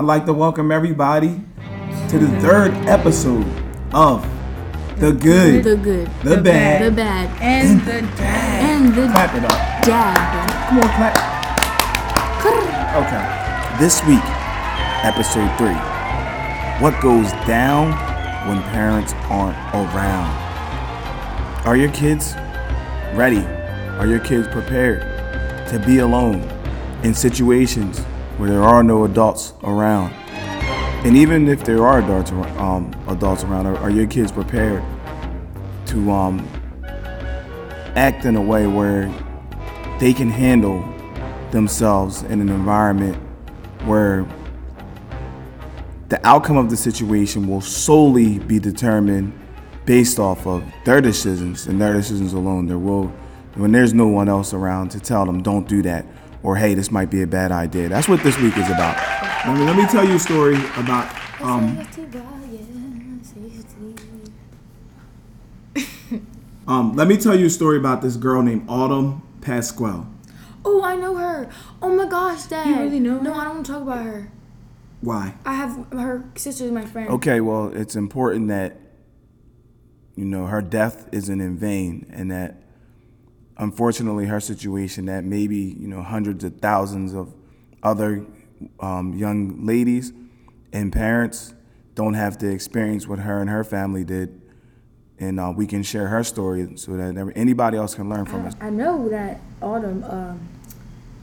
I'd like to welcome everybody to the third episode of The Good, The good. The, Bad, The bad. And the dad. And the Clap it up. dad. Come on, clap. Okay. This week, episode three. What goes down when parents aren't around? Are your kids ready? Are your kids prepared to be alone in situations where there are no adults around? And even if there are adults, um, adults around, are, are your kids prepared to um, act in a way where they can handle themselves in an environment where the outcome of the situation will solely be determined based off of their decisions and their decisions alone. There will, when there's no one else around to tell them, don't do that, or hey, this might be a bad idea. That's what this week is about. Let me, let me tell you a story about. Um, um, let me tell you a story about this girl named Autumn Pasquale. Oh, I know her. Oh my gosh, Dad. You really know her? No. I don't want to talk about her. Why? I have her sister's my friend. Okay, well, it's important that you know her death isn't in vain, and that unfortunately her situation that maybe you know hundreds of thousands of other um, young ladies and parents don't have to experience what her and her family did, and uh, we can share her story so that anybody else can learn from it. I know that Autumn. Um,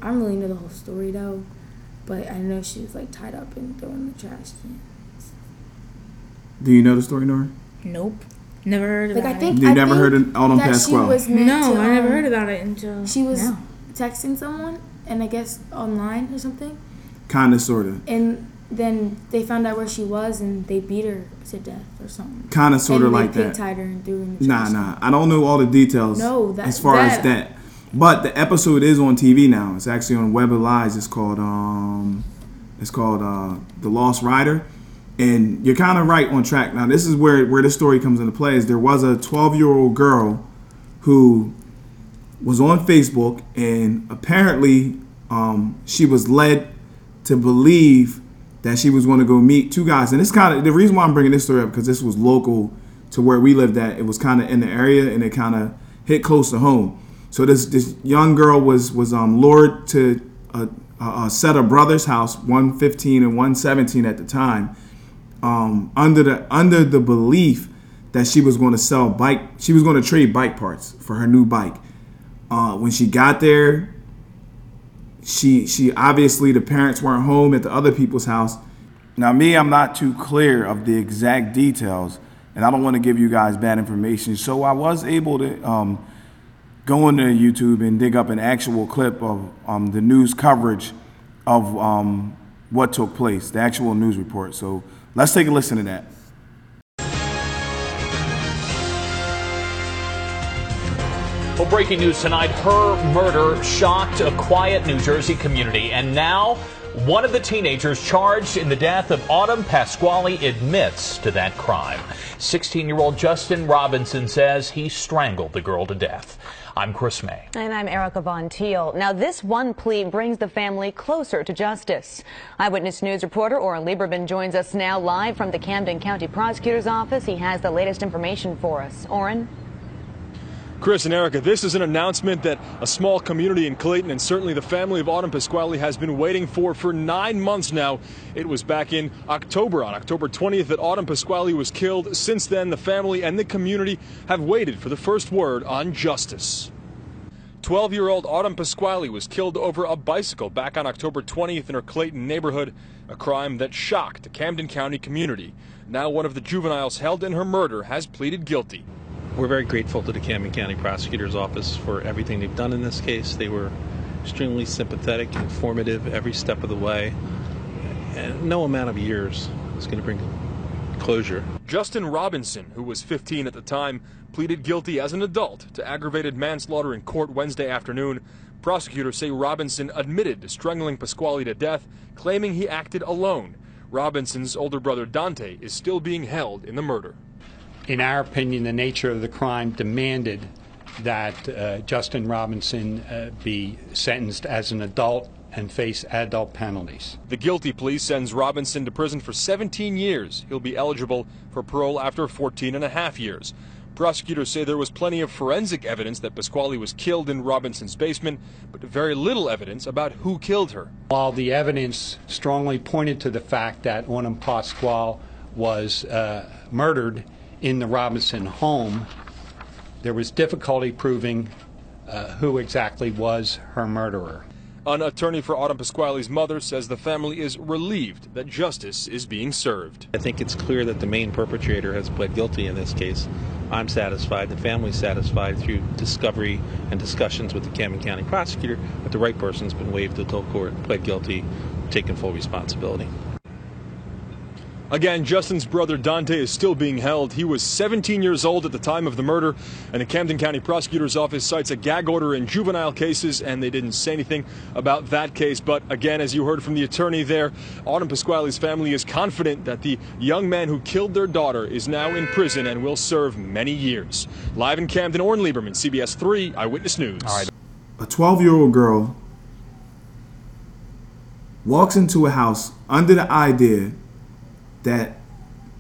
I don't really know the whole story though, but I know she was like tied up and thrown in the trash can. Do you know the story, Nora? Nope. Never heard Like about I think You I never think heard of Autumn that Pasquale? She was meant No, to, I never um, heard about it until She was now. texting someone, and I guess online or something, Kinda, sorta. and then they found out where she was, and they beat her to death or something. Kinda, sorta and like they that. tied her and threw her in the Nah, trash. nah. I don't know all the details. No, that- as far as that- that. But the episode is on TV now. It's actually on Web of Lies. It's called um, it's called uh, The Lost Rider, and you're kind of right on track. Now, this is where where this story comes into play. Is there was a 12 year old girl who was on Facebook, and apparently um, she was led to believe that she was going to go meet two guys. And this kind of the reason why I'm bringing this story up because this was local to where we lived at. It was kind of in the area, and it kind of hit close to home. So this this young girl was was um, lured to a, a, set of brothers' house, 115 and 117 at the time, um, under the under the belief that she was going to sell bike. She was going to trade bike parts for her new bike. Uh, when she got there, she she obviously the parents weren't home at the other people's house. Now me, I'm not too clear of the exact details, and I don't want to give you guys bad information. So I was able to um, go into YouTube and dig up an actual clip of um, the news coverage of um, what took place, the actual news report. So let's take a listen to that. Well, breaking news tonight her murder shocked a quiet New Jersey community. And now, one of the teenagers charged in the death of Autumn Pasquale admits to that crime. 16 year old Justin Robinson says he strangled the girl to death. I'm Chris May. And I'm Erica Von Tiehl. Now, this one plea brings the family closer to justice. Eyewitness News reporter Oren Liebermann joins us now live from the Camden County Prosecutor's Office. He has the latest information for us. Oren? Chris and Erica, this is an announcement that a small community in Clayton and certainly the family of Autumn Pasquale has been waiting for for nine months now. It was back in October, on October 20th, that Autumn Pasquale was killed. Since then, the family and the community have waited for the first word on justice. 12 year old Autumn Pasquale was killed over a bicycle back on October 20th in her Clayton neighborhood, a crime that shocked the Camden County community. Now, one of the juveniles held in her murder has pleaded guilty. We're very grateful to the Camden County Prosecutor's Office for everything they've done in this case. They were extremely sympathetic, informative every step of the way, and no amount of years is going to bring closure. Justin Robinson, who was 15 at the time, pleaded guilty as an adult to aggravated manslaughter in court Wednesday afternoon. Prosecutors say Robinson admitted to strangling Pasquale to death, claiming he acted alone. Robinson's older brother Dante is still being held in the murder. In our opinion, the nature of the crime demanded that uh, Justin Robinson uh, be sentenced as an adult and face adult penalties. The guilty plea sends Robinson to prison for 17 years. He'll be eligible for parole after 14 and a half years. Prosecutors say there was plenty of forensic evidence that Pasquale was killed in Robinson's basement, but very little evidence about who killed her. While the evidence strongly pointed to the fact that Autumn Pasquale was uh, murdered in the Robinson home, there was difficulty proving uh, who exactly was her murderer. An attorney for Autumn Pasquale's mother says the family is relieved that justice is being served. I think it's clear that the main perpetrator has pled guilty in this case. I'm satisfied, the family's satisfied through discovery and discussions with the Camden County prosecutor that the right person's been waived to adult court, pled guilty, taken full responsibility. Again, Justin's brother Dante is still being held. He was 17 years old at the time of the murder, and the Camden County Prosecutor's Office cites a gag order in juvenile cases, and they didn't say anything about that case. But again, as you heard from the attorney there, Autumn Pasquale's family is confident that the young man who killed their daughter is now in prison and will serve many years. Live in Camden, Oren Liebermann, CBS 3 Eyewitness News. a 12 year old girl walks into a house under the idea that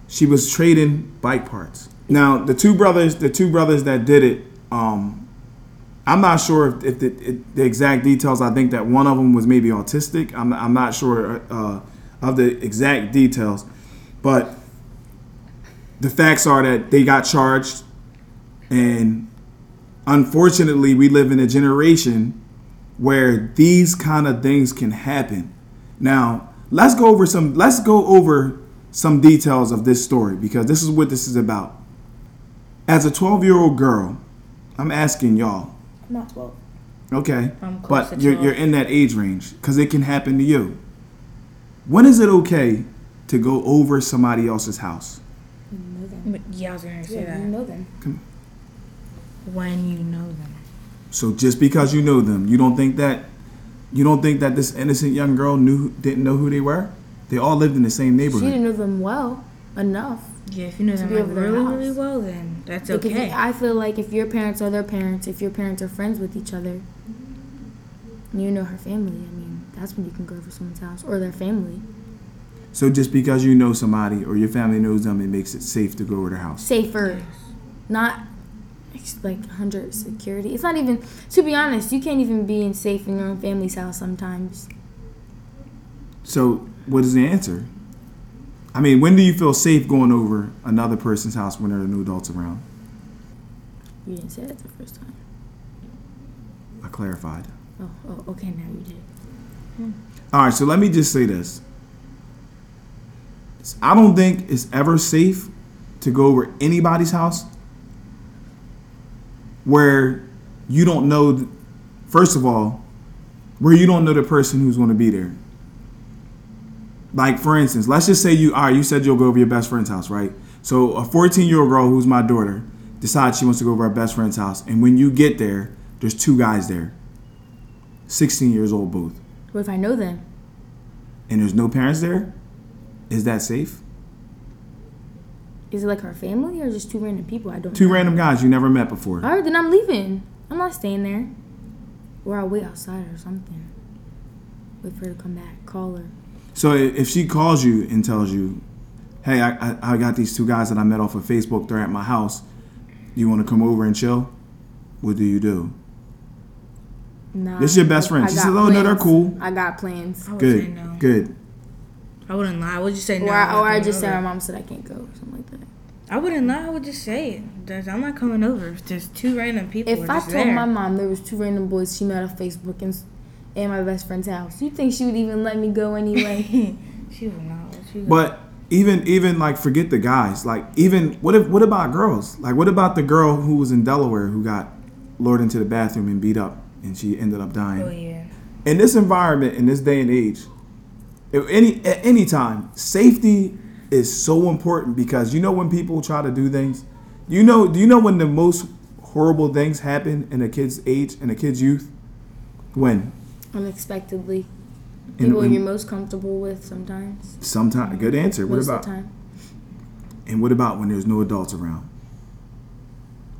she was trading bike parts. Now, the two brothers, the two brothers that did it, um, I'm not sure if, if the, if the exact details. I think that one of them was maybe autistic. I'm, I'm not sure uh, of the exact details, but the facts are that they got charged, and unfortunately, we live in a generation where these kind of things can happen. Now, let's go over some let's go over some details of this story because this is what this is about. As a 12-year-old girl, I'm asking y'all, I'm not 12. okay? I'm close But to you're 12. you're in that age range cuz it can happen to you. When is it okay to go over somebody else's house? You know them. Yeah, I was gonna say Yeah, that. you know them. When you know them. So just because you know them, you don't think that you don't think that this innocent young girl knew didn't know who they were? They all lived in the same neighborhood. She didn't know them well enough. Yeah, if you know them be like really, house. really well, then that's Because okay. I feel like if your parents are their parents, if your parents are friends with each other, and you know her family, I mean, that's when you can go over someone's house or their family. So just because you know somebody or your family knows them, it makes it safe to go over their house. Safer. Not like 100 security. It's not even, to be honest, you can't even be in safe in your own family's house sometimes. So what is the answer? I mean, when do you feel safe going over another person's house when there are no adults around? You didn't say that the first time. I clarified. Oh, oh okay, now you did. Hmm. All right, so let me just say this. I don't think it's ever safe to go over anybody's house where you don't know, first of all, where you don't know the person who's going to be there. Like, for instance, let's just say you, all right, you said you'll go over your best friend's house, right? So, a 14 year old girl who's my daughter decides she wants to go over her best friend's house. And when you get there, there's two guys there, 16 years old both What if I know them? and there's no parents there, is that safe? Is it like her family or just two random people I don't Two know? random guys you never met before. All right, then I'm leaving. I'm not staying there. Or I'll wait outside or something. Wait for her to come back. Call her. So if she calls you and tells you, "Hey, I, I, I got these two guys that I met off of Facebook. They're at my house. You want to come over and chill?" What do you do? Nah. This is your best friend. I She got says, "Oh, no, they're plans. cool." I got plans. I would say Good, no. good. I wouldn't lie. I would just say no. Or, I, I'm or not I just said my mom said I can't go or something like that. I wouldn't lie. I would just say it. That I'm not coming over. If there's two random people. If I just told there. my mom there was two random boys she met on Facebook and s- in my best friend's house, you think she would even let me go anyway? she would not. She would But even even like forget the guys. Like even what if what about girls? Like what about the girl who was in Delaware who got lured into the bathroom and beat up and she ended up dying? Oh yeah. in this environment, in this day and age, if any at any time, safety is so important because you know when people try to do things, you know, do you know when the most horrible things happen in a kid's age, in a kid's youth? When? Unexpectedly. In- People in- you're most comfortable with sometimes. Sometimes, Good answer. What Most about? time. And what about when there's no adults around?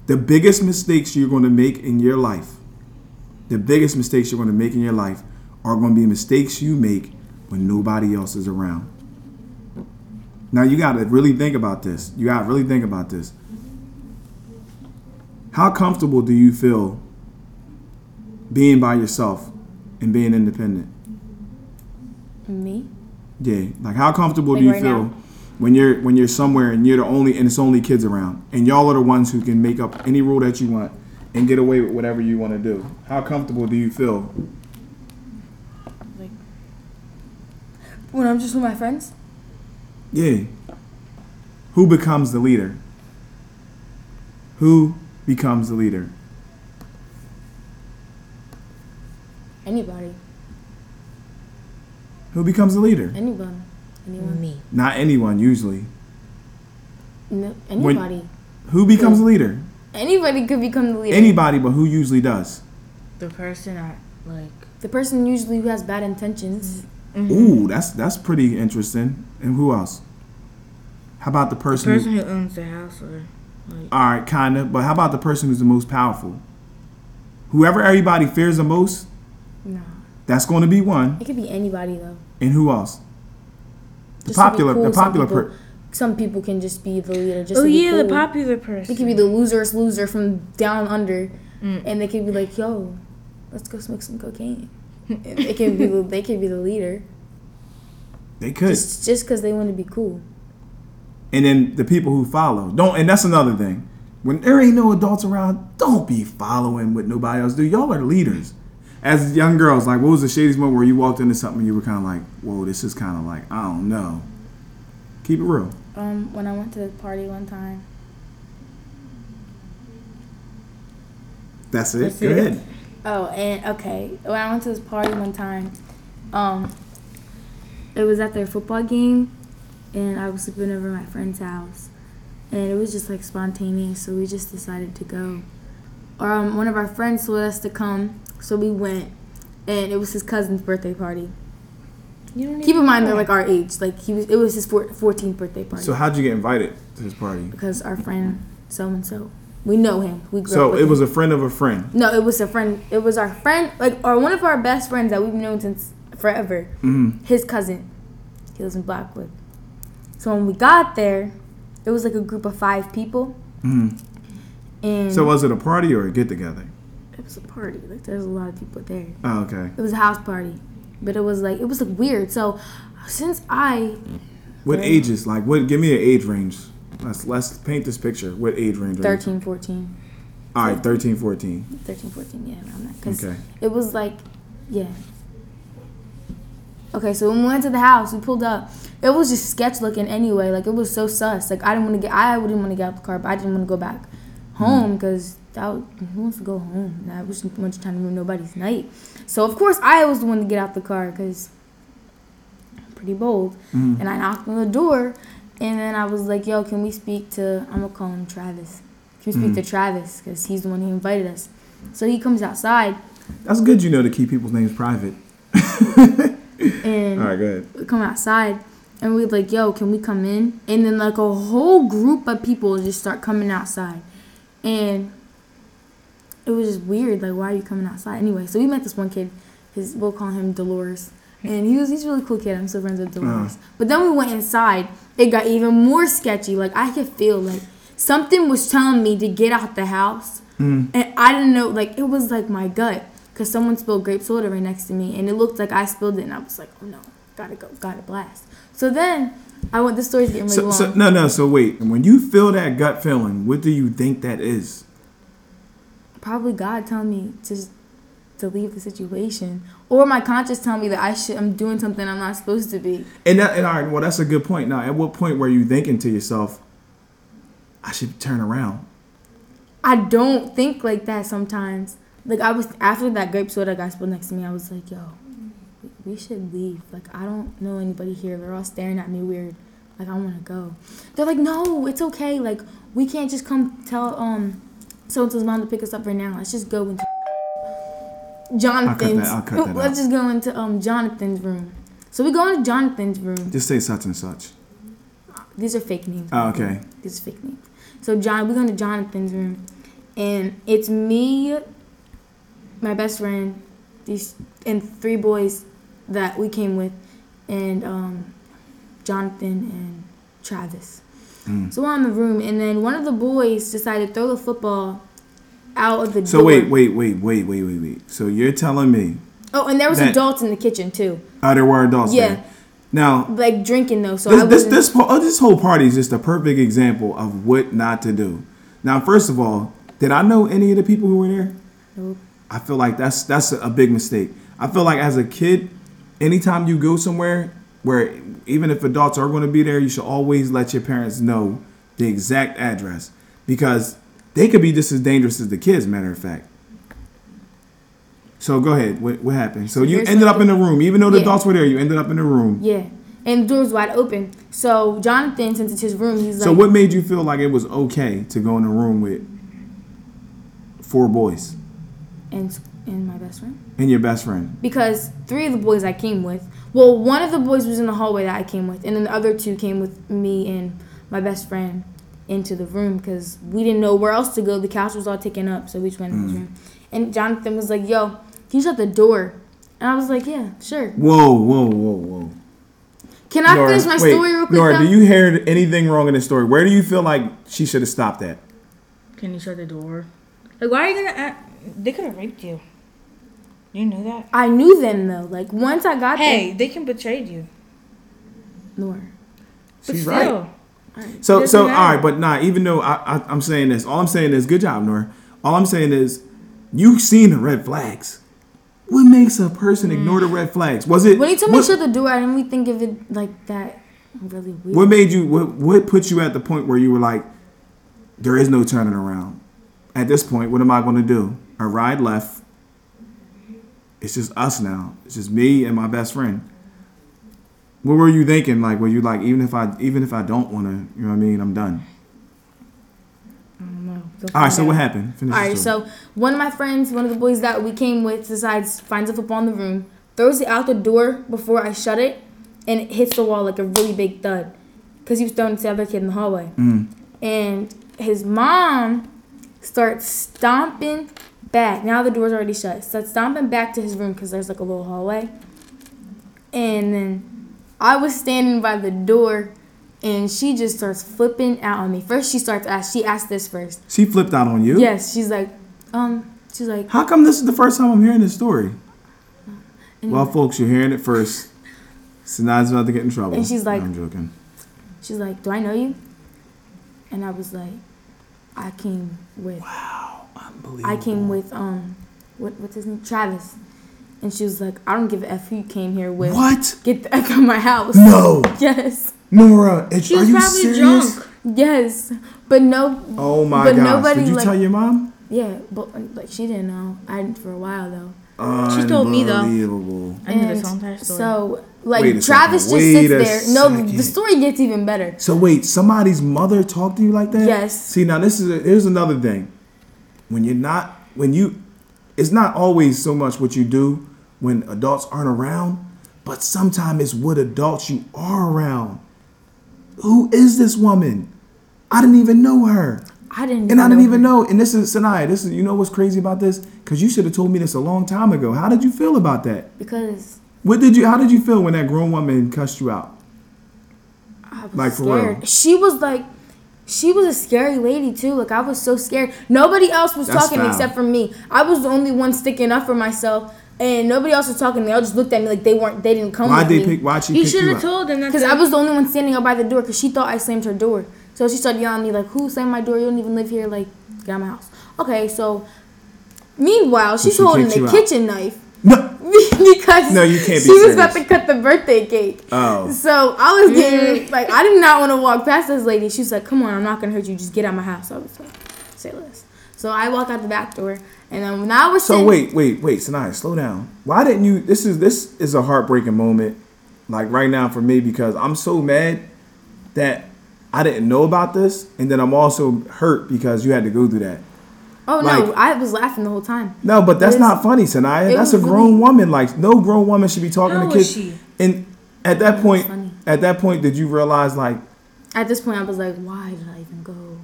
The biggest mistakes you're going to make in your life, the biggest mistakes you're going to make in your life are going to be mistakes you make when nobody else is around. Now you got to really think about this. You got to really think about this. How comfortable do you feel being by yourself and being independent? Me? Yeah, like how comfortable Like do you right feel now? when you're when you're somewhere and you're the only and it's only kids around and y'all are the ones who can make up any rule that you want and get away with whatever you want to do? How comfortable do you feel? Like when I'm just with my friends? Yeah. Who becomes the leader? Who becomes the leader? Anybody. Who becomes the leader? Anyone. Anyone. Me. Not anyone usually. No, anybody. Who becomes the leader? Anybody could become the leader. Anybody, but who usually does? The person I like. the person usually who has bad intentions. Mm-hmm. Ooh, that's that's pretty interesting. And who else? How about the The person? who- person who owns the house or like. All right, kind of. But how about the person who's the most powerful? Whoever everybody fears the most, No. that's going to be one. It could be anybody though. And who else? The Just popular, cool, the some popular people- per. Some people can just be the leader. Just Oh to be yeah, the cool. popular They person. could be the loserest loser from down under, Mm. and they could be like, "Yo, let's go smoke some cocaine." And they can be the, they could be the leader They could. just just because they want to be cool. and then the people who follow don't. And that's another thing. When there ain't no adults around, don't be following what nobody else do. Y'all are leaders. As young girls, like what was the shadiest moment where you walked into something and you were kind of like, "Whoa, this is kind of like I don't know." Keep it real. Um, when I went to the party one time, That's it. That's Go it. ahead. Oh, and okay, when I went to this party one time, um, it was at their football game, and I was sleeping over at my friend's house, and it was just like spontaneous, so we just decided to go. Or um, one of our friends told us to come, so we went, and it was his cousin's birthday party. You don't Keep in mind know. they're like our age, like he was. It was his 14th birthday party So how'd you get invited to his party? because our friend so and so, we know him. We grew up So with it him. was a friend of a friend. No, it was a friend. It was our friend, like, or one of our best friends that we've known since forever. Mm-hmm. His cousin. He lives in Blackwood. So when we got there, it was like a group of five people. And Mm-hmm. So was it a party or a get together? It was a party. Like, there's a lot of people there. Oh, okay. It was a house party. But it was like, it was like weird. So since I, What ages? Like, what? Give me an age range. Let's let's paint this picture. What age range? are you 13, 14, All right, 13, 14. 13, 14, yeah, around that. Because Okay. it was like, yeah. Okay, so when we went to the house, we pulled up. It was just sketch looking anyway. Like it was so sus. Like I didn't want to get. I wouldn't want to get out the car, but I didn't want to go back home hmm. because was, who wants to go home? And I wasn't much trying to ruin nobody's night. So of course I was the one to get out the car because I'm pretty bold. Mm-hmm. And I knocked on the door, and then I was like, "Yo, can we speak to? I'm gonna call him Travis. Can we speak to mm. Travis because he's the one who invited us." So he comes outside, That's good, you know, to keep people's names private. and All right, go ahead. we come outside and we like, yo, can we come in? And then like a whole group of people just start coming outside. And it was just weird, like why are you coming outside? Anyway, so we met this one kid, his we'll call him Dolores. And he was he's a really cool kid. I'm still friends with uh-huh. Dolores. But then we went inside, it got even more sketchy. Like I could feel like something was telling me to get out the house. Hmm. And I didn't know like it was like my gut. Cause someone spilled grape soda right next to me, and it looked like I spilled it, and I was like, "Oh no, gotta go, gotta blast." So then I went. This story's getting really So, long. so no, no. So wait, when you feel that gut feeling, what do you think that is? Probably God telling me just to leave the situation, or my conscience telling me that I should. I'm doing something I'm not supposed to be. And that, and all right, well, that's a good point. Now, at what point were you thinking to yourself, I should turn around? I don't think like that sometimes. Like I was after that grape soda guy spilled next to me. I was like, "Yo, we- we should leave. Like I don't know anybody here. They're all staring at me weird. Like I want to go." They're like, "No, it's okay. Like we can't just come tell um so and so's mom to pick us up right now. Let's just go into Jonathan's. I'll cut that Let's out. just go into um Jonathan's room. So we go into Jonathan's room. Just say such and such. These are fake names. Oh, okay. These are fake names. So John, we go into Jonathan's room, and it's me, my best friend, these and three boys that we came with, and um, Jonathan and Travis. Mm. So we're in the room, and then one of the boys decided to throw the football out of the So door. wait, wait, wait, wait, wait, wait, wait. So you're telling me Oh, and there was adults in the kitchen too, oh, there were adults Yeah. there. Now like drinking though. So this I this this, oh, this whole party is just a perfect example of what not to do. Now, first of all, did I know any of the people who were there? Nope. I feel like that's that's a big mistake. I feel like as a kid, anytime you go somewhere where even if adults are going to be there, you should always let your parents know the exact address because they could be just as dangerous as the kids. Matter of fact. So go ahead. What, what happened? So you ended up in the room, even though the Yeah. adults were there. You ended up in the room. yeah, and the door was wide open. So Jonathan, since it's his room, he's like. So what made you feel like it was okay to go in the room with four boys and and my best friend. and your best friend? because three of the boys I came with, well, one of the boys was in the hallway that I came with, and then the other two came with me and my best friend into the room because we didn't know where else to go. The couch was all taken up, so we just went in his mm. room. And Jonathan was like, "Yo, can you shut the door?" And I was like, "Yeah, sure." Whoa, whoa, whoa, whoa. Can I Nora, finish my wait, story real quick? Nora, though? do you hear anything wrong in the story? Where do you feel like she should have stopped at? Can you shut the door? Like, why are you gonna? Act? They could have raped you. You knew that. I knew them though. Like once I got Hey, there, they can betray you. Nora. But She's still, right. So, Doesn't so all matter. right, but nah. Even though I, I, I'm saying this, all I'm saying is, good job, Nora. All I'm saying is, you've seen the red flags. What makes a person ignore the red flags? Was it When he told me what, to shut the door, I didn't really think of it like that. Really weird. what made you? What, what put you at the point where you were like, there is no turning around? At this point, what am I going to do? I ride left. It's just us now. It's just me and my best friend. What were you thinking? Like, were you like, even if I, even if I don't want to, you know what I mean? I'm done. I don't know. They'll All right. So out. what happened? Finish All right, so one of my friends, one of the boys that we came with, decides finds a football in the room, throws it out the door before I shut it, and it hits the wall like a really big thud, because he was throwing it to the other kid in the hallway. Mm. And his mom starts stomping back. Now the door's already shut. Starts stomping back to his room because there's like a little hallway. And then I was standing by the door, and she just starts flipping out on me. First, she starts ask. She asked this first. She flipped out on you. Yes, she's like, um, she's like, How come this is the first time I'm hearing this story? Well, folks, you're hearing it first. Sinai's about to get in trouble. And she's like- No, I'm joking. she's like, do I know you? And I was like, I came with, Unbelievable. I came with, um, what, what's his name, Travis. And she was like, I don't give a f who you came here with. What? Get the f out of my house. No, Yes, Nora. It's, She are was you probably serious? drunk. yes, but no, Oh my But gosh! nobody, Did you like- tell your mom? yeah, but like she didn't know. I didn't for a while though. She told me, though. Unbelievable. I knew And this whole entire story. So like Wait a Travis second, just wait sits a there. No, the story gets even better. So wait, somebody's mother talked to you like that? Yes. See, now this is a, here's another thing. When you're not, when you, it's not always so much what you do when adults aren't around, but sometimes it's what adults you are around. Who is this woman? I didn't even know her. I didn't. And I didn't even her. know. And this is Saniya. This is you know what's crazy about this? Because you should have told me this a long time ago. How did you feel about that? because What did you? How did you feel when that grown woman cussed you out? I was Like, for real? She was like, she was a scary lady too. Like I was so scared. Nobody else was That's talking foul. except for me. I was the only one sticking up for myself, and nobody else was talking. They all just looked at me like they weren't. They didn't come Why'd with they me. pick? Why'd she you pick should have told them that. Because I was the only one standing up by the door because she thought I slammed her door. So she started yelling at me like, "Who slammed my door? You don't even live here. Like, get out of my house." Okay, so meanwhile, she's she holding kicked you a out. kitchen knife No. because No, you can't be she was about to cut the birthday cake. Oh. So I was getting mm. like I did not want to walk past this lady. She was like, "Come on, I'm not gonna hurt you. Just get out of my house." I was like, "Say less." So I walked out the back door, and then now we're So sitting. wait, wait, wait, Saniya, slow down. Why didn't you? This is this is a heartbreaking moment, like right now for me because I'm so mad that I didn't know about this, and then I'm also hurt because you had to go through that. Oh no, I was laughing the whole time. No, but that's not funny, Saniya. That's a grown really- woman. Like no grown woman should be talking to kids. she? And at that point, funny. at that point, did you realize like At this point, I was like, "Why did I even go?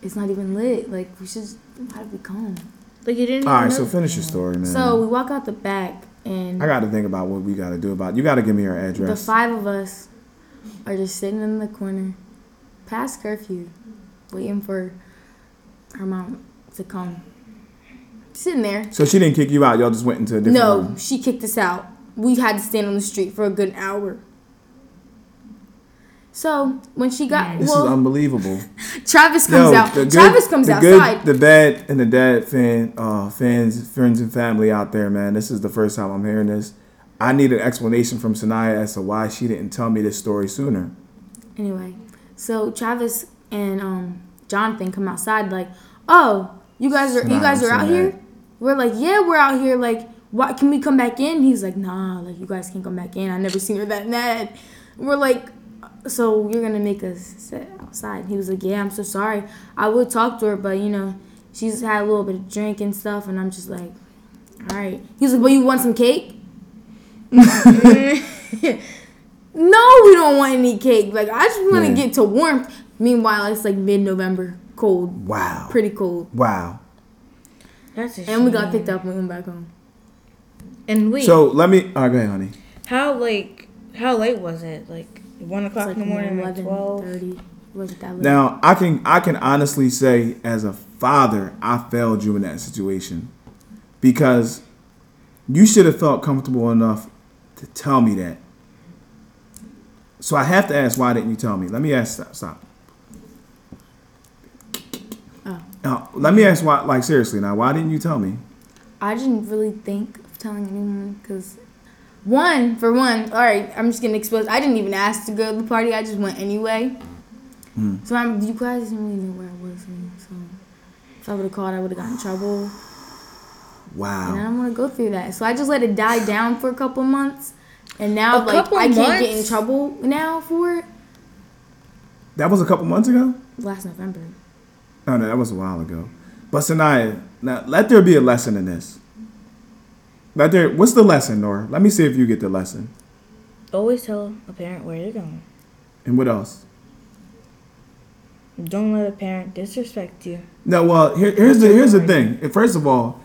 It's not even lit. Like we should. Why did we come?" Like you didn't. All right, so finish your story, man. So we walk out the back, and I got to think about what we got to do about. You got to give me your address. the five of us are just sitting in the corner, past curfew, waiting for her mom to come. Sitting there. so she didn't kick you out. Y'all just went into a different No, room. she kicked us out. We had to stand on the street for a good hour. So when she got This well, is unbelievable. Travis comes out. good- Travis comes the outside. Good, the bad and the dad fan, uh, fans, friends, and family out there, man. This is the first time I'm hearing this. I need an explanation from Saniya as to why she didn't tell me this story sooner. Anyway, so Travis and um, Jonathan come outside like, "Oh, you guys are you guys are out so here?" We're like, "Yeah, we're out here. Like, why can we come back in?" He's like, "Nah, like you guys can't come back in. I never seen her that mad." We're like, "So you're gonna make us sit outside?" He was like, "Yeah, I'm so sorry. I would talk to her, but you know, she's had a little bit of drink and stuff." And I'm just like, "All right." He's like, "Well, you want some cake?" No, we don't want any cake. Like I just want to Yeah. get to warmth. Meanwhile, it's like mid-November, cold, Wow. pretty cold, Wow. That's a and we got picked up and went back home. And we. So let me. All right, go ahead, honey. how like how late was it? Like one o'clock like in the morning, like 11, twelve. 30. It that late. Now I can I can honestly say as a father I failed you in that situation because you should have felt comfortable enough to tell me that. So I have to ask why didn't you tell me? Let me ask stop stop. Oh. Now, let me ask why like seriously now why didn't you tell me? I didn't really think of telling anyone because, one, for one, all right, I'm just gonna expose. I didn't even ask to go to the party. I just went anyway. Hmm. So I'm, you guys didn't really know where I was. So if I would have called, I would have gotten in trouble. Wow. And I don't want to go through that. So I just let it die down for a couple months. And now, A like, I can't get in trouble now for it. That was a couple months ago? Last November. No, no, that was a while ago. But Saniya, now let there be a lesson in this. Let there what's the lesson, Nora? Let me see if you get the lesson. Always tell a parent where you're going. And what else? Don't let a parent disrespect you. No, well, here, here's the here's the thing. First of all,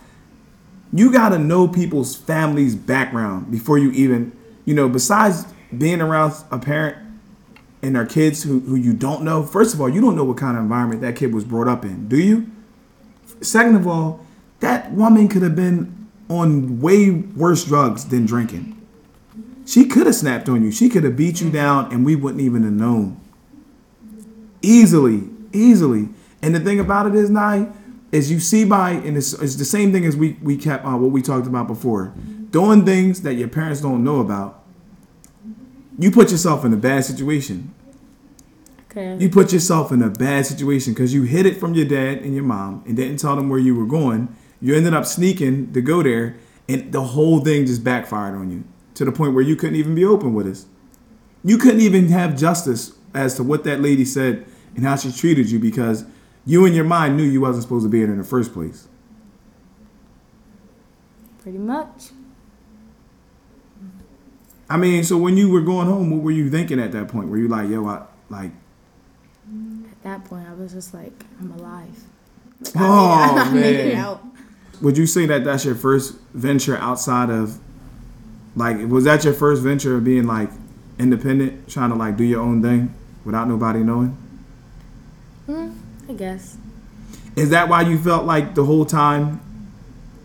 you gotta know people's families' background before you even, you know, besides being around a parent and their kids who, who you don't know. First of all, you don't know what kind of environment that kid was brought up in, do you? Second of all, that woman could have been on way worse drugs than drinking. She could have snapped on you. She could have beat you down, and we wouldn't even have known. Easily, easily. And the thing about it is, Nye, is you see by, and it's, it's the same thing as we we kept uh, what we talked about before, doing things that your parents don't know about. You put yourself in a bad situation. Okay. You put yourself in a bad situation because you hid it from your dad and your mom and didn't tell them where you were going. You ended up sneaking to go there, and the whole thing just backfired on you to the point where you couldn't even be open with us. You couldn't even have justice as to what that lady said and how she treated you because you in your mind knew you wasn't supposed to be in there in the first place. Pretty much. I mean, so when you were going home, what were you thinking at that point? Were you like, yo, I like, At that point, I was just like, I'm alive. oh I made man. out. Would you say that that's your first venture outside of, like, was that your first venture of being like independent, trying to like do your own thing without nobody knowing? Mm, I guess. Is that why you felt like the whole time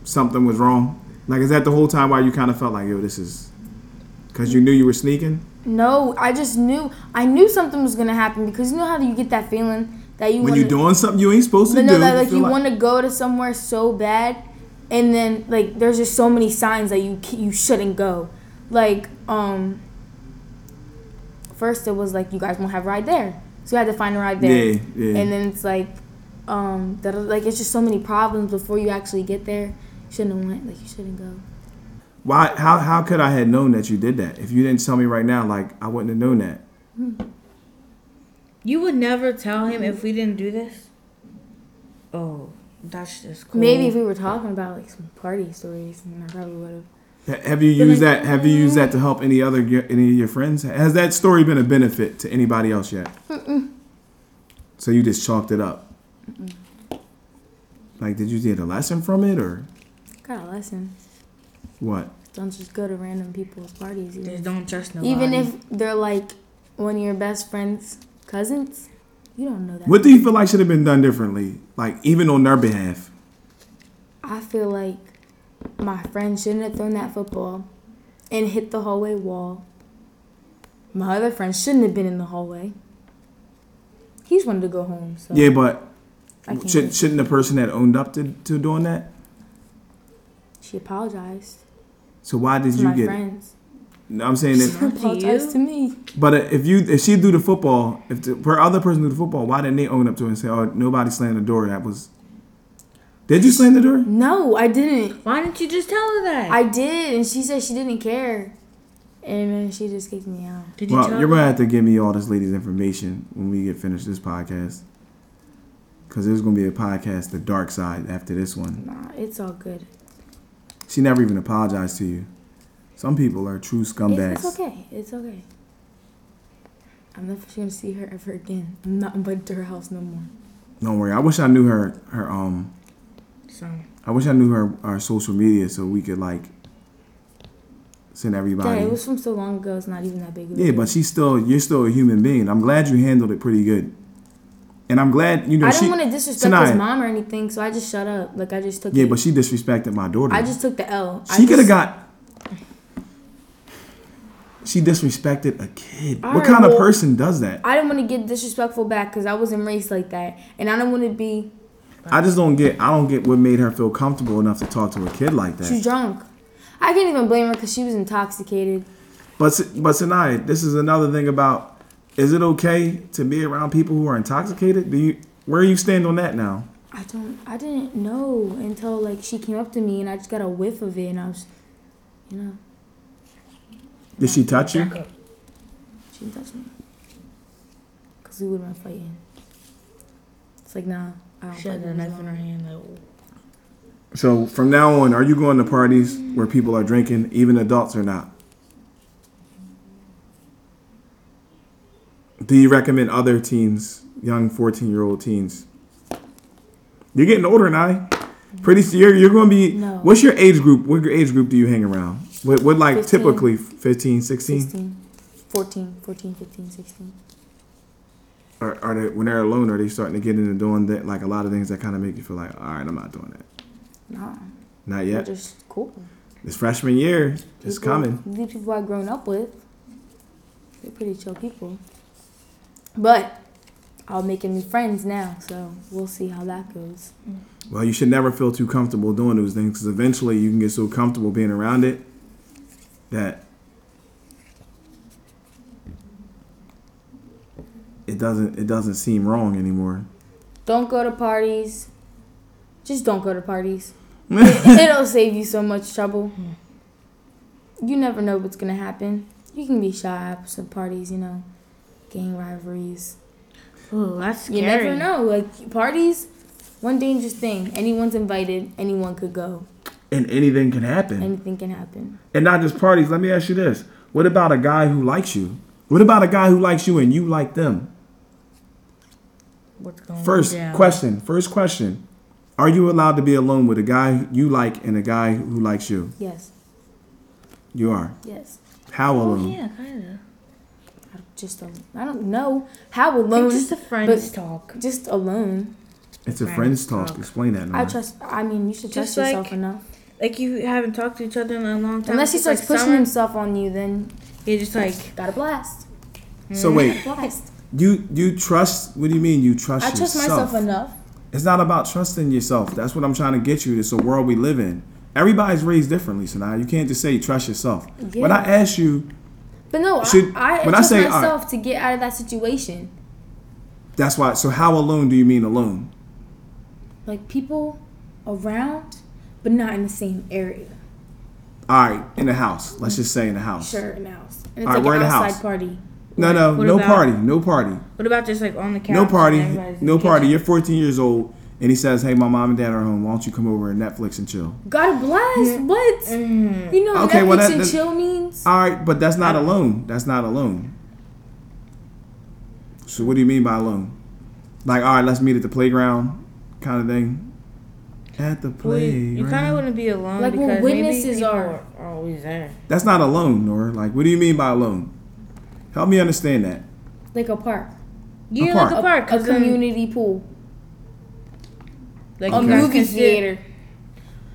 something was wrong? Like, is that the whole time why you kind of felt like, yo, this is because you knew you were sneaking? No, I just knew. I knew something was gonna happen because you know how you get that feeling that you When wanna, you're doing something you ain't supposed to no, do, that like you want to go to somewhere so bad, and then like there's just so many signs that you you shouldn't go. Like um, first it was like you guys won't have a ride there, so you had to find a ride there. Yeah, yeah. And then it's like um that like it's just so many problems before you actually get there. You shouldn't have went. Like you shouldn't go. Why? How? How could I had known that you did that? If you didn't tell me right now, like I wouldn't have known that. You would never tell him if we didn't do this. Oh, that's just cool. Maybe if we were talking about like some party stories, then I probably would have. Have you used that? Have you used that to help any other any of your friends? Has that story been a benefit to anybody else yet? So you just chalked it up. Like, did you get a lesson from it or Got a lesson. What? Don't just go to random people's parties. Just Even, don't trust nobody. even if they're like one of your best friends' cousins, you don't know that. What do you feel like should have been done differently? Like, even on their behalf? I feel like my friend shouldn't have thrown that football and hit the hallway wall. My other friend shouldn't have been in the hallway. He's wanted to go home, so Yeah, but should, shouldn't the person that owned up to, to doing that? she apologized So why did to you my get? friends. No, I'm saying if, She apologized to me. but if you if she do the football, if the her other person do the football, why didn't they own up to it and say, "Oh, nobody slammed the door"? That was. Did you slam the door? No, I didn't. why didn't you just tell her that? I did, and she said she didn't care, and then she just kicked me out. Did you Well, tell you're gonna have to give me all this lady's information when we get finished this podcast, because there's gonna be a podcast, the dark side, after this one. Nah, it's all good. She never even apologized to you. Some people are true scumbags. it's okay. It's okay. I'm never gonna see her ever again. I'm not invited to her house no more. Don't worry. I wish I knew her. Her um. So, I wish I knew her our social media so we could like send everybody. Yeah, it was from so long ago. It's not even that big. Of a Yeah, but she's still you're still a human being. I'm glad you handled it pretty good. And I'm glad you know I didn't want to disrespect his mom or anything, so I just shut up. Like I just took. Yeah, it. but she disrespected my daughter. I just took the L. she could have got She disrespected a kid. what Alright, kind of person does that? I didn't want to get disrespectful back because I wasn't raised like that, and I don't want to be. I just don't get I don't get what made her feel comfortable enough to talk to a kid like that. She's drunk. I can't even blame her because she was intoxicated. But but tonight, this is another thing about is it okay to be around people who are intoxicated? Do you where are you stand on that now? I don't. I didn't know until like she came up to me, and I just got a whiff of it, and I was, you know, Did she touch you? she didn't touch me. Cause we would have been fighting. It's like nah. I don't she had a knife his in her hand. Like, So from now on, are you going to parties where people are drinking, even adults or not? Do you recommend other teens, young fourteen-year-old teens? You're getting older now. Pretty soon, you're, you're going to be. No. What's your age group? What age group do you hang around? What, what like 15. typically 15, 16? 16, 14, 14, 15, 16. Are, are they when they're alone? Are they starting to get into doing that? Like a lot of things that kind of make you feel like, all right, I'm not doing that. Nah, Not yet. they're just cool. This freshman year is People- coming. These people I've grown up with, they're pretty chill people. But I'll make new friends now, so we'll see how that goes. Well, you should never feel too comfortable doing those things because eventually you can get so comfortable being around it that it doesn't it doesn't seem wrong anymore. Don't go to parties. Just don't go to parties. It- It'll save you so much trouble. You never know what's gonna happen. You can be shy at some parties, you know, gang rivalries. oh, that's scary. You never know. Like parties, one dangerous thing. Anyone's invited. Anyone could go. And anything can happen. Anything can happen. And not just parties. Let me ask you this. What about a guy who likes you? What about a guy who likes you and you like them? What's going First down? question. First question. Are you allowed to be alone with a guy you like and a guy who likes you? Yes. You are. Yes. How Oh, alone? yeah, kind of. I just don't. I don't know how alone. Just a friend's but talk. Just alone. It's a Friends friend's talk. talk. Explain that. I trust. I mean, you should Just trust yourself like- enough. Like you haven't talked to each other in a long time. Unless he starts like pushing summer, himself on you, then You're just like got a blast. So mm. wait, Blast. you you trust? What do you mean you trust? I trust yourself? myself enough. It's not about trusting yourself. That's what I'm trying to get you. It's a world we live in. Everybody's raised differently, so now you can't just say trust yourself. When I ask you, But no, Should- I, I when I say, right. myself to get out of that situation. that's why. So how alone do you mean alone? Like people around, but not in the same area. All right, in the house. Let's just say in the house. Sure, in the house. And it's All right, like we're an in the house. party. No, no, What no about- party, no party, what about just like on the couch? no party, and everybody's in no party. kitchen? You're 14 years old, and he says, "Hey, my mom and dad are home. Why don't you come over and Netflix and chill?" God bless. blast. What? Mm. You know what Okay, Netflix well, that- and that- chill means? All right, but that's not alone. That's not alone. So what do you mean by alone? Like, all right, let's meet at the playground, kind of thing. at the playground. you, you kind of playground. wouldn't be alone Like when because witnesses maybe people are- are always there. That's not alone, Nora. Like, what do you mean by alone? Help me understand that. Like a park, Yeah, park. like a park. a, then, community pool, like a movie can theater,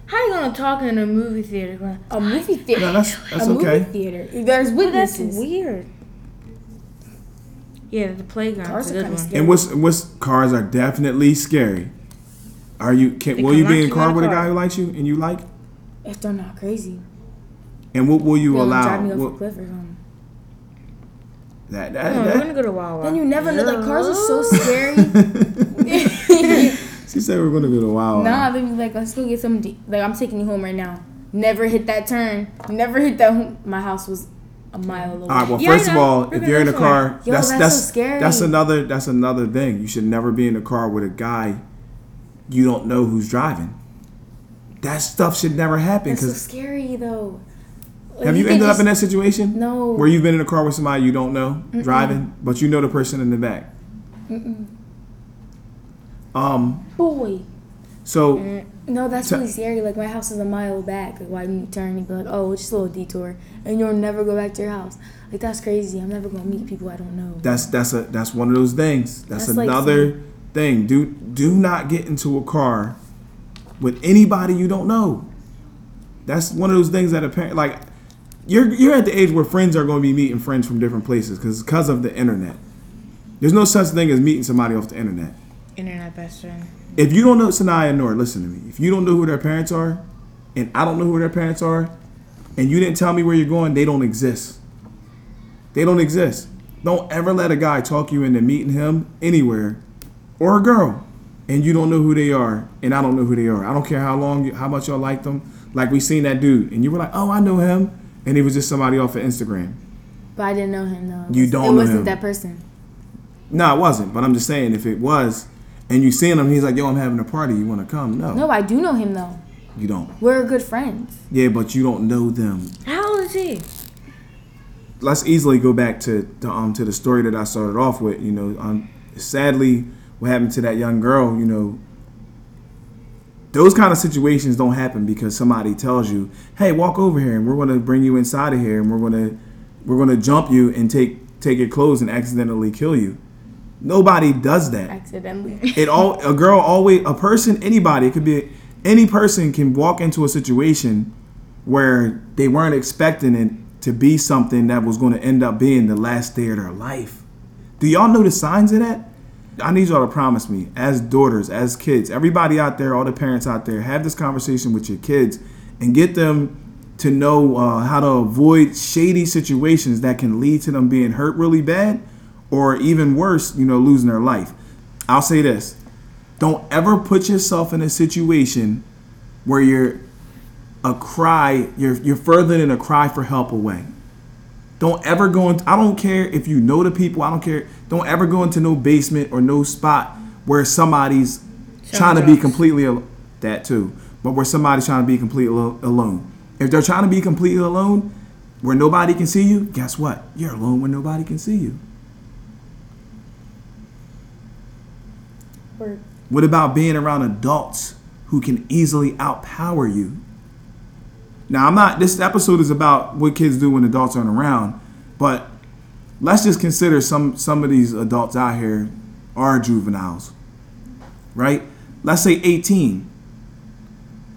How are you gonna talk in a movie theater? Going, a movie theater. No, that's that's a movie theater. There's But that's weird. Yeah, the playground's Cars a are good kinda one. scary. And what's what's cars are definitely scary. Are you can They will you be in a car with a guy who likes you and you like? If they're not crazy, And what will you they'll allow? drive me off a What- cliff or something. that, that, No, we're that- gonna go to Wawa. Then you never know. Like cars are so scary. She said we're gonna go to Wow. nah, they be like, let's go get some. Like I'm taking you home right now. Never hit that turn. Never hit that. Home. My house was a mile away. All right. Well, Yeah, first of all, We're if you're in a car, Yo, that's that's that's so scary. that's another that's another thing. You should never be in a car with a guy you don't know who's driving. That stuff should never happen. That's so scary though. Like, have you can ended up in that situation? No. Where you've been in a car with somebody you don't know driving, but you know the person in the back. Um. boy? So No, that's really scary. Like my house is a mile back. Like why didn't you turn and be like, oh, it's just a little detour, and you'll never go back to your house. Like that's crazy. I'm never gonna meet people I don't know. that's that's a that's one of those things. That's, That's like another thing. Do do not get into a car with anybody you don't know. That's one of those things that a parent like. You're you're at the age where friends are going to be meeting friends from different places because because of the internet. There's no such thing as meeting somebody off the internet. Internet best friend. If you don't know Saniya nor listen to me. If you don't know who their parents are, and I don't know who their parents are, and you didn't tell me where you're going, they don't exist. They don't exist. Don't ever let a guy talk you into meeting him anywhere, or a girl, and you don't know who they are, and I don't know who they are. I don't care how long, how much y'all like them. Like we seen that dude, and you were like, "Oh, I know him," and he was just somebody off of Instagram. But I didn't know him though. You don't It know wasn't him. that person. No, it wasn't. But I'm just saying, if it was, and you seen him, he's like, "Yo, I'm having a party. You want to come?" No, No, I do know him though. you don't. We're good friends. Yeah, but you don't know them. How old is he? let's easily go back to, to um to the story that I started off with. You know, um, sadly, what happened to that young girl. You know, those kind of situations don't happen because somebody tells you, "Hey, walk over here, and we're going to bring you inside of here, and we're going to we're going to jump you and take take your clothes and accidentally kill you." Nobody does that. Accidentally. It all a girl always a person anybody it could be any person can walk into a situation where they weren't expecting it to be something that was going to end up being the last day of their life. Do y'all know the signs of that? I need y'all to promise me, as daughters, as kids, everybody out there, all the parents out there, have this conversation with your kids and get them to know uh, how to avoid shady situations that can lead to them being hurt really bad or even worse, you know, losing their life. I'll say this don't ever put yourself in a situation where you're a cry, you're, you're further than a cry for help away. Don't ever go into, I don't care if you know the people, I don't care. Don't ever go into no basement or no spot where somebody's trying to be completely, al- that too, but where somebody's trying to be completely al- alone. If they're trying to be completely alone, where nobody can see you, guess what? You're alone when nobody can see you. Word. What about being around adults who can easily outpower you? Now, I'm not, this episode is about what kids do when adults aren't around, but let's just consider some, some of these adults out here are juveniles, right? Let's say 18.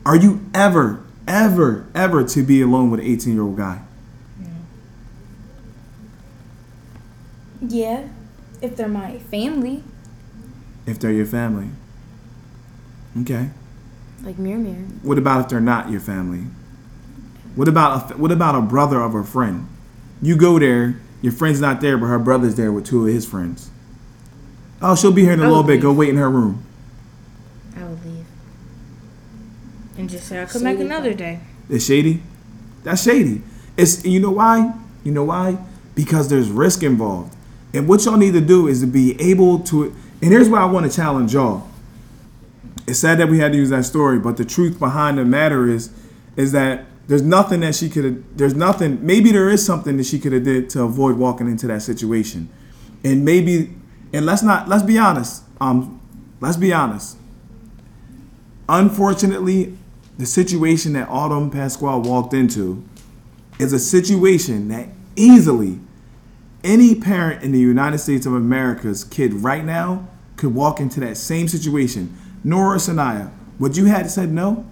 Are you ever, ever, ever to be alone with an 18 year old guy? Yeah, if they're my family, If they're your family. Okay. like Mir Mir. What about if they're not your family? What about a, what about a brother of a friend? You go there, your friend's not there, but her brother's there with two of his friends. Oh, she'll be here in a I little would bit. Go wait in her room. I would leave. And just say I'll come Say back another day. It's shady. That's shady. It's you know why? You know why? Because there's risk involved. And what y'all need to do is to be able to and here's why I want to challenge y'all. It's sad that we had to use that story, but the truth behind the matter is is that there's nothing that she could have there's nothing maybe there is something that she could have did to avoid walking into that situation. And maybe and let's not let's be honest. Um let's be honest. Unfortunately, the situation that Autumn Pasquale walked into is a situation that easily any parent in the United States of America's kid right now could walk into that same situation. Nora Saniya, would you have said no?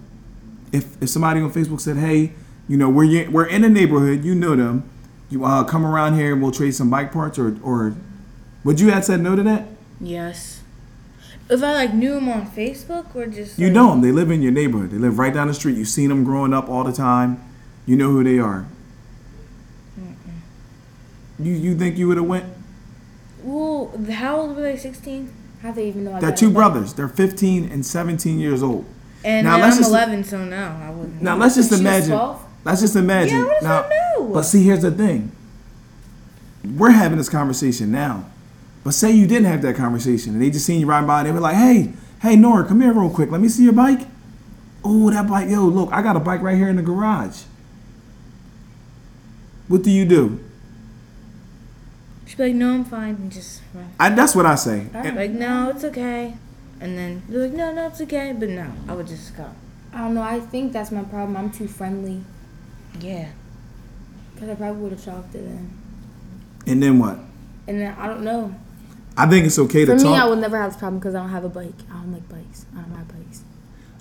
If if somebody on Facebook said, "Hey, you know, we're we're in a neighborhood, you know them, you uh, come around here and we'll trade some bike parts," or or would you have said no to that? Yes. If I like knew them on Facebook or just You like, know them. They live in your neighborhood. They live right down the street. You've seen them growing up all the time. You know who they are. You you think you would have went? Well, how old were they? Sixteen. How they even know? I They're two brothers. They're 15 and 17 years old. And Now, now let's I'm just- 11, so no, I wouldn't. Now let's just imagine. 12? Let's just imagine. Yeah, what does now, that know? But see, here's the thing. We're having this conversation now. But say you didn't have that conversation and they just seen you riding by and they were like, hey, hey, Nora, come here real quick. Let me see your bike. Oh, that bike. Yo, look, I got a bike right here in the garage. What do you do? She'd be like, no, I'm fine, and just run. I, that's what I say. I'd And- like, no, it's okay. And then they're like, no, no, it's okay. But no, I would just go. I don't know. I think that's my problem. I'm too friendly. Yeah. Cause I probably would have talked to them. and then what? And then I don't know. I think it's okay to. For to me, I talk. would never have this problem because I don't have a bike. I don't like bikes. I don't ride bikes.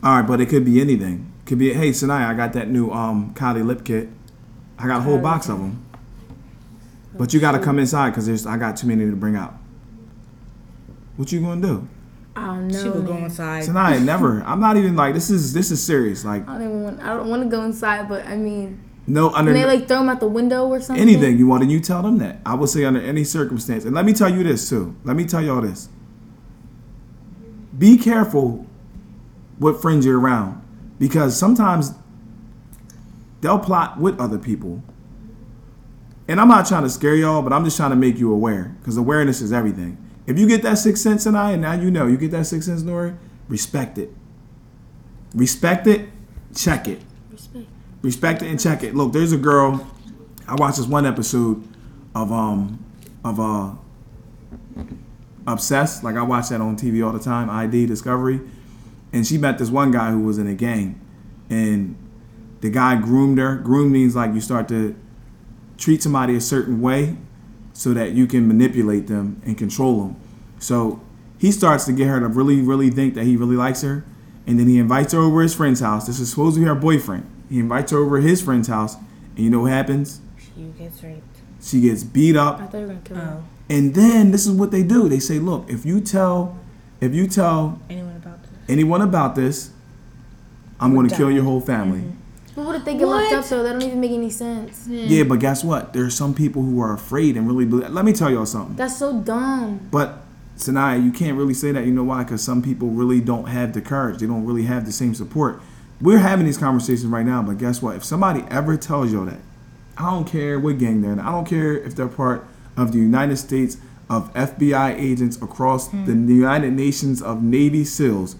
All right, but it could be anything. Could be, hey, Saniya, I got that new um Kylie lip kit. I got a whole Kylie box of them. But you got to come inside because there's I got too many to bring out. What you gonna do? I don't know. She would go inside. tonight. never. I'm not even like this is this is serious. Like I don't even want. I don't want to go inside, but I mean, no under can they like throw them out the window or something? anything you want, and you tell them that. I would say under any circumstance. And let me tell you this too. Let me tell y'all this. Be careful what friends you're around, because sometimes they'll plot with other people. And I'm not trying to scare y'all, but I'm just trying to make you aware, because awareness is everything. If you get that sixth sense tonight, and now you know you get that sixth sense, Nora, respect it. Respect it. Check it Respect. respect it and check it. Look, there's a girl. I watched this one episode of um of uh obsessed. Like I watch that on TV all the time. ID Discovery, and she met this one guy who was in a gang, and the guy groomed her. Groom means like you start to treat somebody a certain way so that you can manipulate them and control them. So he starts to get her to really, really think that he really likes her. And then he invites her over his friend's house. This is supposed to be her boyfriend. He invites her over his friend's house. And you know what happens? She gets raped. She gets beat up. I thought you were gonna kill oh. her. Oh. And then this is what they do. They say, look, if you tell if you tell Anyone about this? anyone about this, I'm gonna kill your whole family. But what if they get locked up though? That don't even make any sense. Yeah, but guess what? There are some people who are afraid and really believe. Let me tell y'all something. That's so dumb. But Saniya, you can't really say that. You know why? Because some people really don't have the courage. They don't really have the same support. We're having these conversations right now, but guess what? If somebody ever tells y'all that, I don't care what gang they're in. I don't care if they're part of the United States of FBI agents across the hmm. United Nations of Navy SEALs.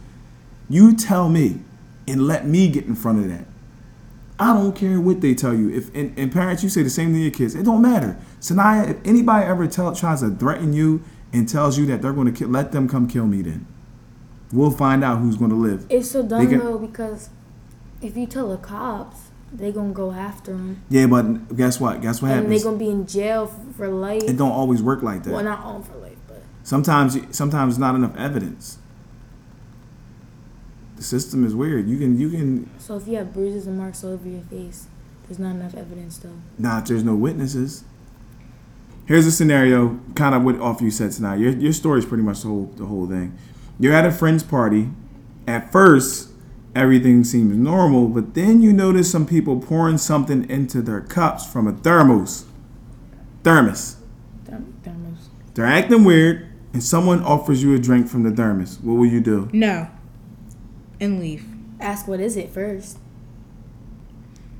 You tell me and let me get in front of that. I don't care what they tell you. If and, and parents, you say the same thing to your kids. It don't matter. Saniya, if anybody ever tell tries to threaten you and tells you that they're going to kill, let them come kill me. Then we'll find out who's going to live. It's so dumb can- though because if you tell the cops, they're gonna go after him, Yeah, but guess what? Guess what happens? and they happens? gonna be in jail for life. It don't always work like that. well, not all for life, but Sometimes, sometimes not enough evidence. The system is weird. You can, you can. so if you have bruises and marks all over your face, there's not enough evidence though. Nah, if there's no witnesses. Here's a scenario, kind of what off you said tonight. Your your story is pretty much the whole the whole thing. You're at a friend's party. At first, everything seems normal, but then you notice some people pouring something into their cups from a thermos. Thermos. Thermos. They're acting weird, and someone offers you a drink from the thermos. What will you do? No. And leave. Ask what is it first,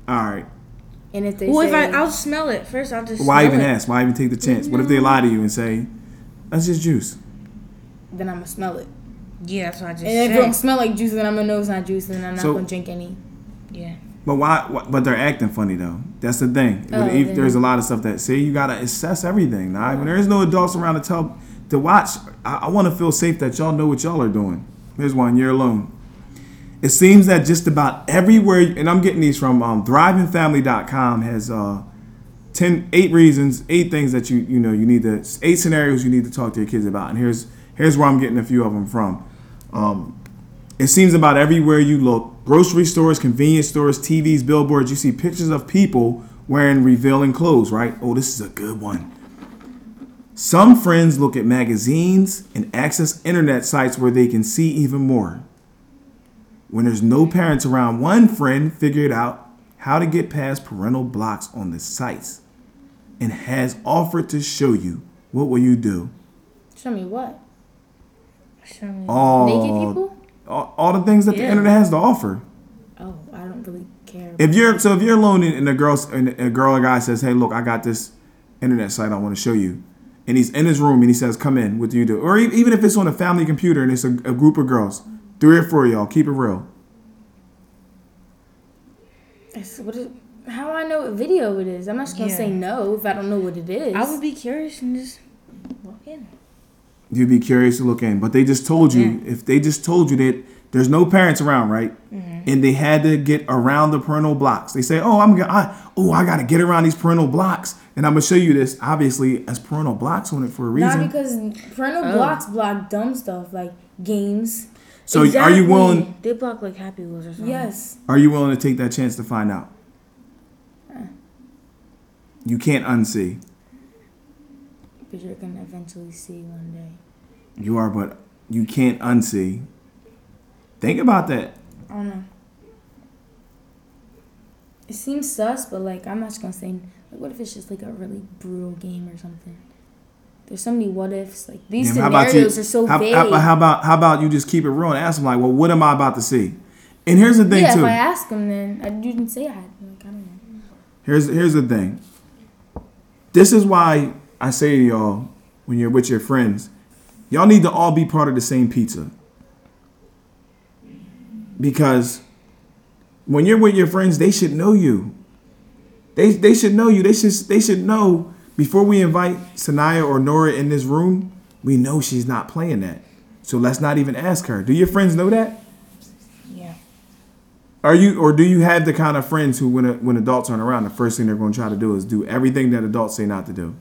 All right. and if they Well, if I, I'll smell it first. I'll just. Why smell even it. ask? Why even take the chance? What if they lie to you and say, "That's just juice"? then I'm gonna smell it. Yeah, that's what I just And if it don't smell like juice, then I'm gonna know it's not juice, and I'm not So- gonna drink any. Yeah. But why, why? But they're acting funny though. That's the thing. Oh, If- then- there's a lot of stuff that say you gotta assess everything. Now, when there's no adults around to tell to watch, I, I want to feel safe that y'all know what y'all are doing. Here's one. You're alone. It seems that just about everywhere, and I'm getting these from um, ThrivingFamily.com has uh, 10, eight reasons, eight things that you you know you need to, eight scenarios you need to talk to your kids about. And here's here's where I'm getting a few of them from. Um, it seems about everywhere you look, grocery stores, convenience stores, TVs, billboards, you see pictures of people wearing revealing clothes. Right? Oh, this is a good one. Some friends look at magazines and access internet sites where they can see even more. When there's no parents around, one friend figured out how to get past parental blocks on the sites and has offered to show you. What will you do? Show me what? Show me. All, Naked people? all, all the things that the internet has to offer. Oh, I don't really care. If you're so if you're alone and and a girl and a girl or guy says, "Hey, look, I got this internet site I want to show you," and he's in his room and he says, "Come in," what do you do? Or even if it's on a family computer and it's a, a group of girls, three or four y'all, keep it real. It's- what is, how do I know what video it is? I'm not just gonna Yeah. say no if I don't know what it is. I would be curious and just walk in. You'd be curious to look in, but they just told you if they just told you that there's no parents around, right? Mm-hmm. And they had to get around the parental blocks. They say, "Oh, I'm gonna, I, oh, I got to get around these parental blocks," and I'm gonna show you this. Obviously, as parental blocks on it for a reason. Not because parental oh. blocks block dumb stuff like games. So, are you willing? They block like Happy Wheels or something. Yes. Are you willing to take that chance to find out? You can't unsee. But you're gonna eventually see one day. You are, but you can't unsee. Think about that. I don't know. It seems sus, but like I'm not just gonna say. Like, what if it's just like a really brutal game or something? There's so many what ifs. Like these Damn, about you? scenarios are so how, vague. how, how about how about you just keep it real and ask them like, well, what am I about to see? And here's the thing yeah, too. if I ask them, then I didn't say I had. Like I don't know. Here's here's the thing. This is why I say to y'all when you're with your friends, y'all need to all be part of the same pizza. Because when you're with your friends, they should know you. They they should know you. They should they should know before we invite Saniya or Nora in this room. We know she's not playing that, so let's not even ask her. Do your friends know that? Yeah. Are you or do you have the kind of friends who, when a, when adults aren't around, the first thing they're going to try to do is do everything that adults say not to do?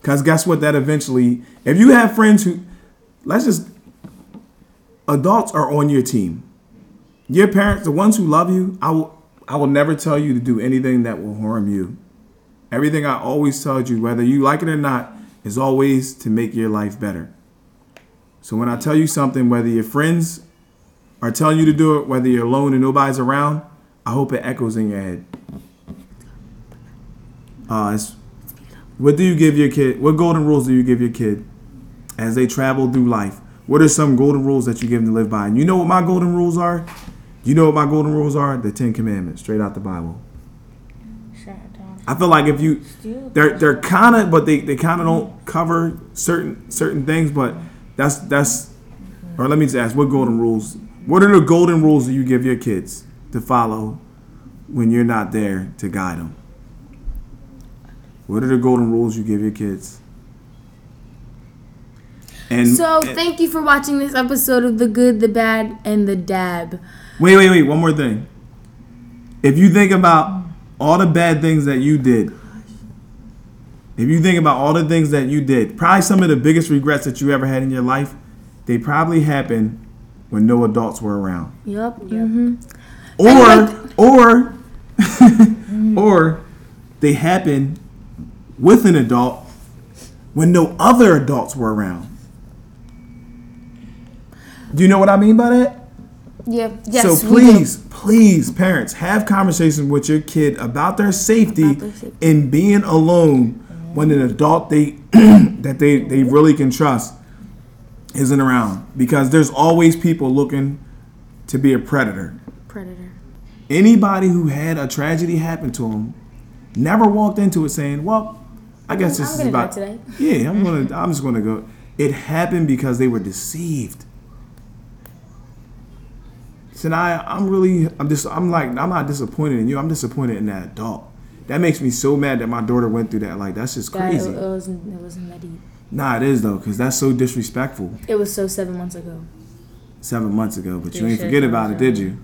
Because guess what? That eventually, if you have friends who, let's just, adults are on your team. Your parents, the ones who love you, I will, I will never tell you to do anything that will harm you. Everything I always told you, whether you like it or not, is always to make your life better. So when I tell you something, whether your friends are telling you to do it, whether you're alone and nobody's around, I hope it echoes in your head. Uh, what do you give your kid? What golden rules do you give your kid as they travel through life? What are some golden rules that you give them to live by? And you know what my golden rules are? You know what my golden rules are? The Ten Commandments, straight out the Bible. Shut down. I feel like if you, they're they're kind of, but they, they kind of don't cover certain certain things. But that's that's, or let me just ask, what golden rules? What are the golden rules that you give your kids to follow when you're not there to guide them? What are the golden rules you give your kids? And So and- thank you for watching this episode of the good, the bad, and the dab. Wait, wait, wait. One more thing. If you think about all the bad things that you did, if you think about all the things that you did, probably some of the biggest regrets that you ever had in your life, they probably happened when no adults were around. Yup. Mm-hmm. Or, or, or they happened with an adult when no other adults were around. Do you know what I mean by that? Yeah. Yes. so please, please, parents, have conversations with your kid about their safety About their safety. and being alone when an adult they that they they really can trust isn't around because there's always people looking to be a predator. Predator. Anybody who had a tragedy happen to them never walked into it saying, "Well, I guess this I'm is about today." yeah, I'm gonna I'm just gonna go." It happened because they were deceived. Saniya, I'm really, I'm just, I'm like, I'm not disappointed in you. I'm disappointed in that adult. That makes me so mad that my daughter went through that. Like, that's just That, it, crazy. it wasn't. It wasn't that deep. Nah, it is though, because that's so disrespectful. It was so seven months ago. seven months ago, but you You ain't forget about it, did you?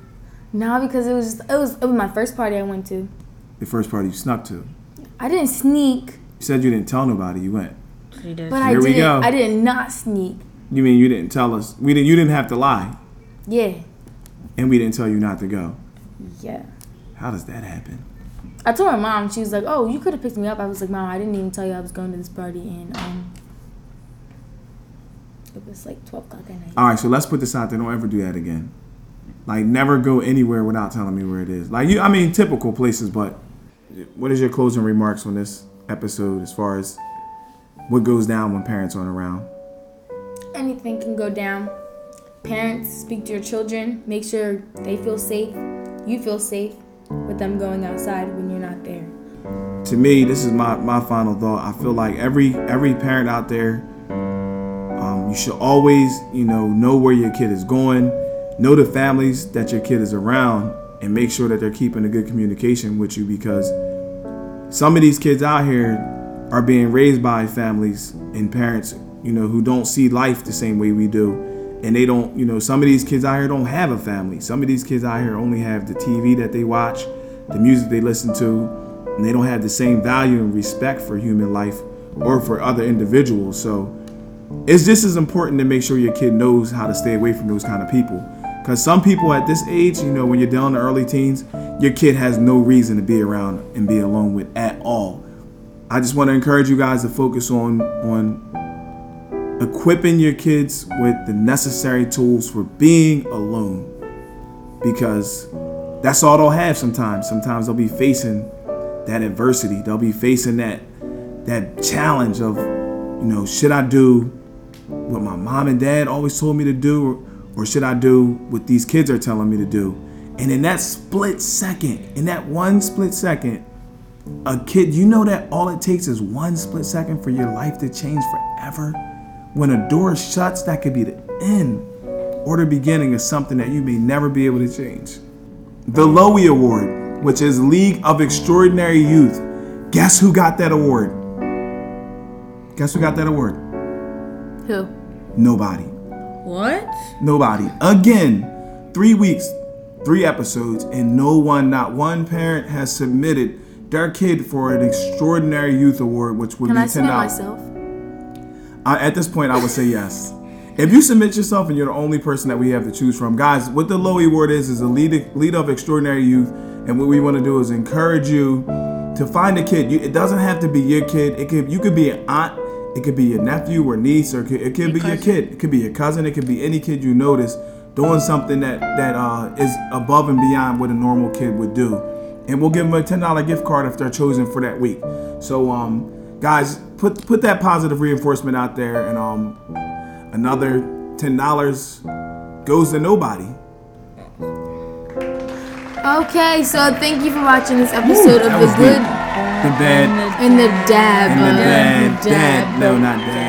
No, because it was just, it was it was my first party I went to. The first party you snuck to. I didn't sneak, You said you didn't tell nobody you went. She did. but I Here we didn't. go. I did not sneak. You mean you didn't tell us? We didn't. You didn't have to lie, Yeah, and we didn't tell you not to go. yeah. How does that happen? I told my mom. She was like, "Oh, you could have picked me up." I was like, "Mom, I didn't even tell you I was going to this party." And um, it was like twelve o'clock at night. All right, so let's put this out there. Don't ever do that again. Like, never go anywhere without telling me where it is. Like you, I mean, typical places. But what is your closing remarks on this episode as far as what goes down when parents aren't around? Anything can go down. Parents, speak to your children. Make sure they feel safe. You feel safe with them going outside when you're not there. to me, this is my, my final thought. I feel like every every parent out there, um, you should always you know know where your kid is going, know the families that your kid is around, and make sure that they're keeping a good communication with you because some of these kids out here are being raised by families and parents you know who don't see life the same way we do and they don't you know some of these kids out here don't have a family. Some of these kids out here only have the tv that they watch the music they listen to and they don't have the same value and respect for human life or for other individuals. So it's just as important to make sure your kid knows how to stay away from those kind of people. Because some people at this age you know when you're down in the early teens your kid has no reason to be around and be alone with at all. I just want to encourage you guys to focus on on equipping your kids with the necessary tools for being alone. Because that's all they'll have sometimes. Sometimes they'll be facing that adversity. They'll be facing that that challenge of you know should i do what my mom and dad always told me to do or, or should i do what these kids are telling me to do? And in that split second in that one split second a kid you know that all it takes is one split second for your life to change forever when a door shuts that could be the end or the beginning of something that you may never be able to change the Lowy Award, which is League of Extraordinary Youth. Guess who got that award? Guess who got that award? Who? Nobody. What? Nobody. Again, three weeks, three episodes, and no one, not one parent has submitted their kid for an Extraordinary Youth Award, which would Can be I ten dollars. Myself? at this point, I would say yes. If you submit yourself and you're the only person that we have to choose from, guys, what the Lowy Award is is a lead lead of extraordinary youth, and what we want to do is encourage you to find a kid. You, it doesn't have to be your kid. It could you could be an aunt, it could be your nephew or niece, or it could, it could be your kid. It could be your cousin. It could be any kid you notice doing something that that uh, is above and beyond what a normal kid would do, and we'll give them a ten dollar gift card if they're chosen for that week. So, um, guys, put put that positive reinforcement out there, and um, another ten dollars goes to nobody. Okay, so thank you for watching this episode That of the good The bad and the dab. and the bad, dab, dad. No, not dad.